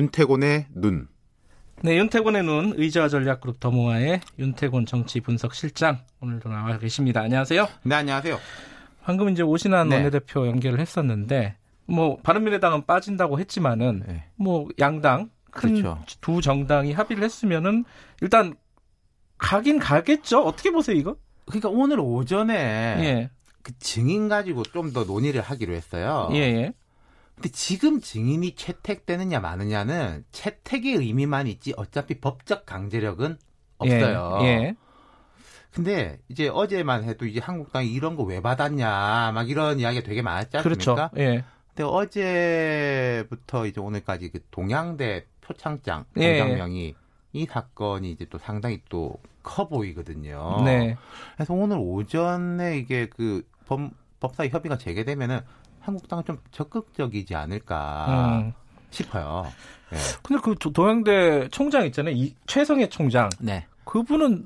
윤태곤의 눈. 네, 윤태곤의 눈 의자와 전략그룹 더모아의 윤태곤 정치 분석 실장 오늘도 나와 계십니다. 안녕하세요. 네, 안녕하세요. 방금 이제 오신환 네. 원내대표 연결을 했었는데 뭐 바른미래당은 빠진다고 했지만은 네. 뭐 양당 큰두 그렇죠. 정당이 합의를 했으면은 일단 가긴 가겠죠. 어떻게 보세요, 이거? 그러니까 오늘 오전에 예. 그 증인 가지고 좀 더 논의를 하기로 했어요. 예, 예. 근데 지금 증인이 채택되느냐 마느냐는 채택의 의미만 있지 어차피 법적 강제력은 없어요. 예, 예. 근데 이제 어제만 해도 이제 한국당이 이런 거 왜 받았냐 막 이런 이야기가 되게 많았지 않습니까? 그렇죠. 예. 근데 어제부터 이제 오늘까지 그 동양대 표창장 공장명이 예. 이 사건이 이제 또 상당히 또 커 보이거든요. 네. 그래서 오늘 오전에 이게 그 법, 법사위 협의가 재개되면은 한국당은 좀 적극적이지 않을까 음. 싶어요. 네. 근데 그 동양대 총장 있잖아요. 이 최성애 총장. 네. 그분은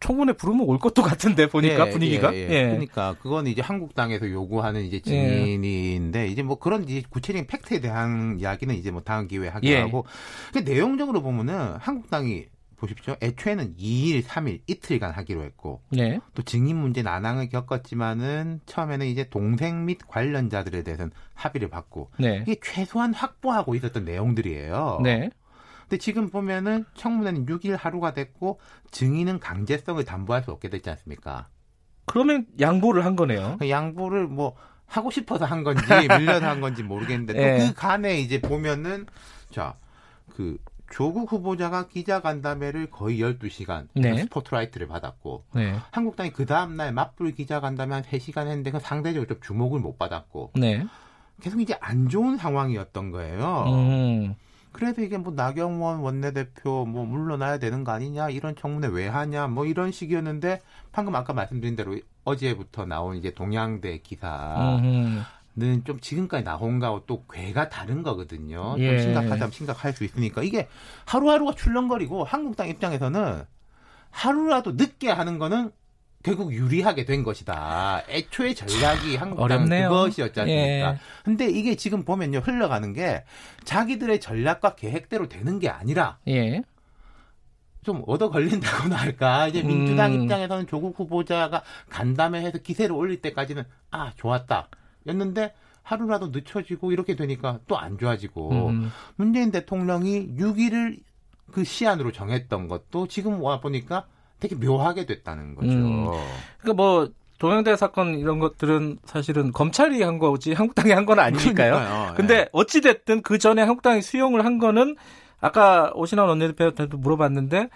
청문회 부르면 올 것도 같은데 보니까 예, 분위기가. 예, 예. 예. 그러니까 그건 이제 한국당에서 요구하는 이제 증인인데 이제 뭐 그런 이제 구체적인 팩트에 대한 이야기는 이제 뭐 다음 기회에 하기로 예. 하고. 그 내용적으로 보면은 한국당이 보십시오. 애초에는 2일, 3일 이틀간 하기로 했고 네. 또 증인 문제 난항을 겪었지만은 처음에는 이제 동생 및 관련자들에 대해서는 합의를 받고 네. 이게 최소한 확보하고 있었던 내용들이에요. 네. 근데 지금 보면은 청문회는 6일 하루가 됐고 증인은 강제성을 담보할 수 없게 됐지 않습니까? 그러면 양보를 한 거네요. 그 양보를 뭐 하고 싶어서 한 건지 밀려서 한 건지 모르겠는데 네. 또그 간에 이제 보면은 자 그 조국 후보자가 기자간담회를 거의 12시간 네. 스포트라이트를 받았고 네. 한국당이 그 다음날 맞불 기자간담회 한 3시간 했는데 그 상대적으로 좀 주목을 못 받았고 네. 계속 이제 안 좋은 상황이었던 거예요. 음. 그래서 이게 뭐 나경원 원내대표 뭐 물러나야 되는 거 아니냐 이런 청문회 왜 하냐 뭐 이런 식이었는데 방금 아까 말씀드린 대로 어제부터 나온 이제 동양대 기사 음. 는좀 지금까지 나온 거하고 또 괴가 다른 거거든요. 예. 좀 심각하다면 심각할 수 있으니까 이게 하루하루가 출렁거리고 한국당 입장에서는 하루라도 늦게 하는 거는 결국 유리하게 된 것이다. 애초에 전략이 한국당 그것이었지 않습니까? 예. 근데 이게 지금 보면요 흘러가는 게 자기들의 전략과 계획대로 되는 게 아니라 예. 좀 얻어 걸린다고나 할까. 이제 민주당 음. 입장에서는 조국 후보자가 간담회해서 기세를 올릴 때까지는 아 좋았다. 였는데 하루라도 늦춰지고 이렇게 되니까 또 안 좋아지고 음. 문재인 대통령이 6일을 그 시한으로 정했던 것도 지금 와 보니까 되게 묘하게 됐다는 거죠. 음. 그러니까 뭐 동양대 사건 이런 것들은 사실은 검찰이 한 거지 한국당이 한 건 아니니까요. 그러니까요. 근데 네. 어찌 됐든 그 전에 한국당이 수용을 한 거는 아까 오신환 원내대표한테도 물어봤는데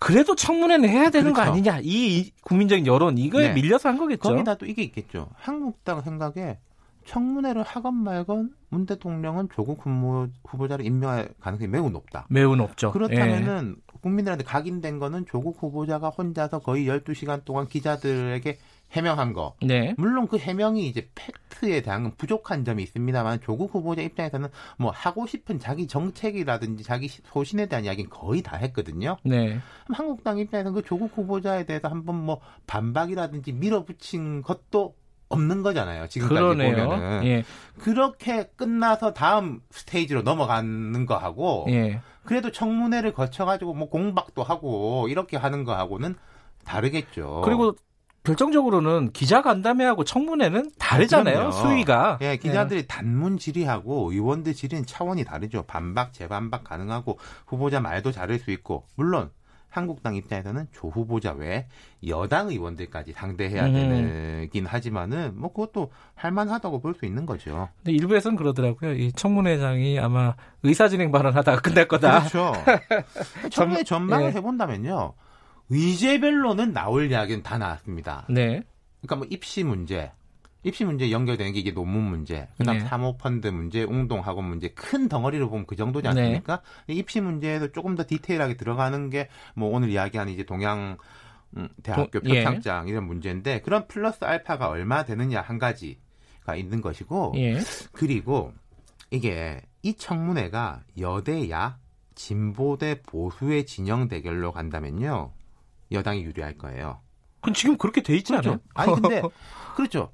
그래도 청문회는 해야 되는 그렇죠. 거 아니냐 이 국민적인 여론 이거에 네. 밀려서 한 거겠죠. 거기다 또 이게 있겠죠. 한국당 생각에 청문회를 하건 말건 문 대통령은 조국 후보자를 임명할 가능성이 매우 높다. 매우 높죠. 그렇다면은 예. 국민들한테 각인된 거는 조국 후보자가 혼자서 거의 12시간 동안 기자들에게 해명한 거. 네. 물론 그 해명이 이제 팩트에 대한 부족한 점이 있습니다만 조국 후보자 입장에서는 뭐 하고 싶은 자기 정책이라든지 자기 소신에 대한 이야기는 거의 다 했거든요. 네. 한국당 입장에서는 그 조국 후보자에 대해서 한번 뭐 반박이라든지 밀어붙인 것도 없는 거잖아요. 지금까지 그러네요. 보면은 예. 그렇게 끝나서 다음 스테이지로 넘어가는 거하고 예. 그래도 청문회를 거쳐가지고 뭐 공박도 하고 이렇게 하는 거하고는 다르겠죠. 그리고 결정적으로는 기자 간담회하고 청문회는 다르잖아요. 아, 수위가. 예, 기자들이 예. 단문 질의하고 의원들 질의는 차원이 다르죠. 반박, 재반박 가능하고 후보자 말도 잘할 수 있고 물론 한국당 입장에서는 조 후보자 외에 여당 의원들까지 상대해야 음. 되긴 하지만은 뭐 그것도 할만하다고 볼 수 있는 거죠. 근데 일부에서는 그러더라고요. 이 청문회장이 아마 의사진행 발언하다가 끝날 거다. 그렇죠. 청문회 전망을 네. 해본다면요. 의제별로는 나올 이야기는 다 나왔습니다. 네. 그러니까 뭐 입시 문제, 입시 문제 연결되는 게 이게 논문 문제, 그다음 네. 사모펀드 문제, 웅동학원 문제 큰 덩어리로 보면 그 정도지 네. 않습니까? 네. 입시 문제에도 조금 더 디테일하게 들어가는 게 뭐 오늘 이야기하는 이제 동양 음, 대학교 도, 예. 표창장 예. 이런 문제인데 그런 플러스 알파가 얼마 되느냐 한 가지가 있는 것이고 예. 그리고 이게 이 청문회가 여 대 야 진보 대 보수의 진영 대결로 간다면요 여당이 유리할 거예요. 그럼 지금 그렇게 돼 있지 그렇죠. 않아요? 아니 근데 그렇죠.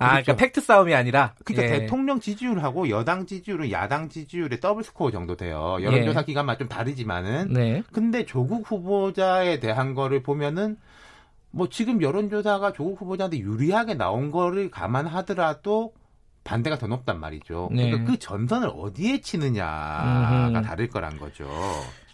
아, 그러니까 그렇죠. 팩트 싸움이 아니라. 그러니까 예. 대통령 지지율하고 여당 지지율은 야당 지지율의 더블 스코어 정도 돼요. 여론조사 예. 기관마다 좀 다르지만은. 네. 근데 조국 후보자에 대한 거를 보면은 뭐 지금 여론조사가 조국 후보자한테 유리하게 나온 거를 감안하더라도 반대가 더 높단 말이죠. 네. 그러니까 그 전선을 어디에 치느냐가 음흠. 다를 거란 거죠.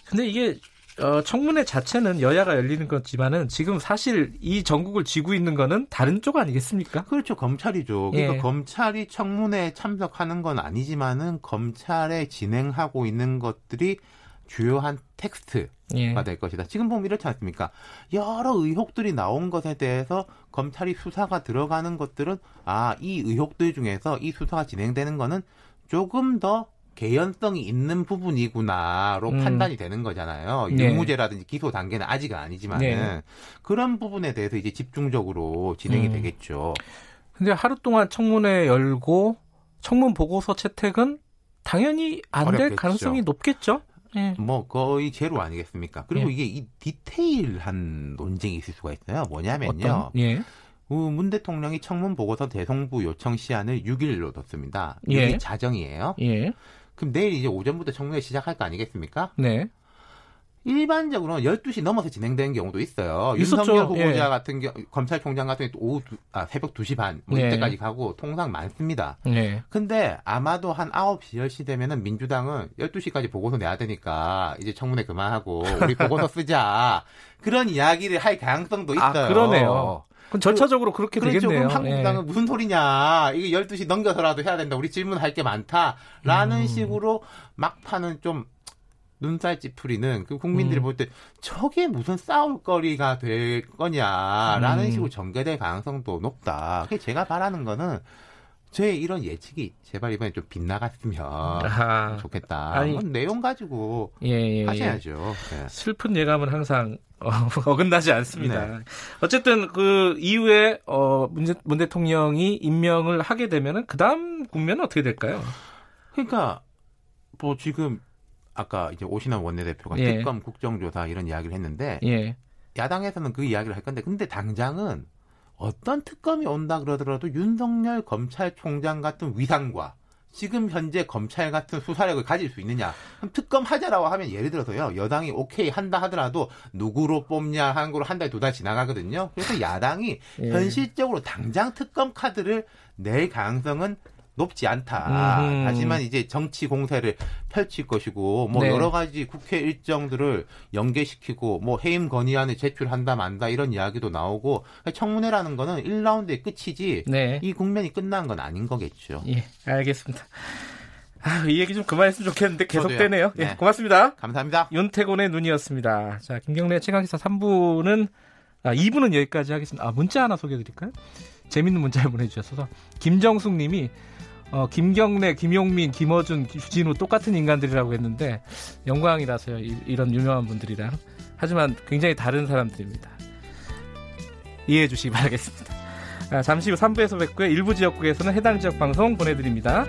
근데 이게 어, 청문회 자체는 여야가 열리는 거지만은 지금 사실 이 전국을 쥐고 있는 거는 다른 쪽 아니겠습니까? 그렇죠. 검찰이죠. 그러니까 예. 검찰이 청문회에 참석하는 건 아니지만은 검찰에 진행하고 있는 것들이 주요한 텍스트가 예. 될 것이다. 지금 보면 이렇지 않습니까? 여러 의혹들이 나온 것에 대해서 검찰이 수사가 들어가는 것들은 아, 이 의혹들 중에서 이 수사가 진행되는 거는 조금 더 개연성이 있는 부분이구나로 음. 판단이 되는 거잖아요. 네. 유무죄라든지 기소 단계는 아직 아니지만은 네. 그런 부분에 대해서 이제 집중적으로 진행이 음. 되겠죠. 근데 하루 동안 청문회 열고 청문 보고서 채택은 당연히 안 될 가능성이 높겠죠. 네. 뭐 거의 제로 아니겠습니까? 그리고 예. 이게 이 디테일한 논쟁이 있을 수가 있어요. 뭐냐면요. 예. 문 대통령이 청문 보고서 대송부 요청 시한을 6일로 뒀습니다. 이게 예. 자정이에요. 예. 그럼 내일 이제 오전부터 청문회 시작할 거 아니겠습니까? 네. 일반적으로는 12시 넘어서 진행되는 경우도 있어요. 있었죠. 윤석열 후보자 예. 같은 경우, 검찰총장 같은 경우 오후, 두, 아, 새벽 2시 반, 뭐 네. 이때까지 가고 통상 많습니다. 네. 근데 아마도 한 9시, 10시 되면은 민주당은 12시까지 보고서 내야 되니까 이제 청문회 그만하고 우리 보고서 쓰자. 그런 이야기를 할 가능성도 아, 있어요. 아, 그러네요. 그럼 절차적으로 그, 렇게 그렇죠. 되겠네요. 그럼 한국당은 네. 무슨 소리냐. 이게 12시 넘겨서라도 해야 된다. 우리 질문할 게 많다. 라는 음. 식으로 막판은 좀 눈살 찌푸리는 그 국민들이 음. 볼때 저게 무슨 싸울 거리가 될 거냐라는 음. 식으로 전개될 가능성도 높다. 그게 제가 바라는 거는 제 이런 예측이 제발 이번에 좀 빗나갔으면 아하. 좋겠다. 아니, 내용 가지고 예, 예, 예. 하셔야죠. 예. 슬픈 예감은 항상 어, 어긋나지 않습니다. 네. 어쨌든 그 이후에 어, 문, 문 대통령이 임명을 하게 되면은 그 다음 국면은 어떻게 될까요? 그러니까 뭐 지금 아까 이제 오신환 원내대표가 예. 특검 국정조사 이런 이야기를 했는데 예. 야당에서는 그 이야기를 할 건데 근데 당장은 어떤 특검이 온다 그러더라도 윤석열 검찰총장 같은 위상과 지금 현재 검찰 같은 수사력을 가질 수 있느냐? 그럼 특검 하자라고 하면 예를 들어서요. 여당이 오케이 한다 하더라도 누구로 뽑냐 하는 걸로 한 달, 두 달 지나가거든요. 그래서 야당이 예. 현실적으로 당장 특검 카드를 낼 가능성은 높지 않다. 음흠. 하지만 이제 정치 공세를 펼칠 것이고 뭐 네. 여러 가지 국회 일정들을 연계시키고 뭐 해임 건의안을 제출 한다 만다 이런 이야기도 나오고 청문회라는 거는 1라운드의 끝이지 네. 이 국면이 끝난 건 아닌 거겠죠. 예, 알겠습니다. 아, 이 얘기 좀 그만했으면 좋겠는데 계속되네요. 예, 네. 예, 고맙습니다. 감사합니다. 윤태곤의 눈이었습니다. 자, 김경래 최강기사 3부는 아, 2부는 여기까지 하겠습니다. 아, 문자 하나 소개해 드릴까요? 재밌는 문자를 보내주셔서 김정숙 님이 어, 김경래, 김용민, 김어준, 주진우 똑같은 인간들이라고 했는데 영광이라서요. 이, 런 유명한 분들이랑. 하지만 굉장히 다른 사람들입니다. 이해해 주시기 바라겠습니다. 아, 잠시 후 3부에서 뵙고요. 일부 지역국에서는 해당 지역 방송 보내드립니다.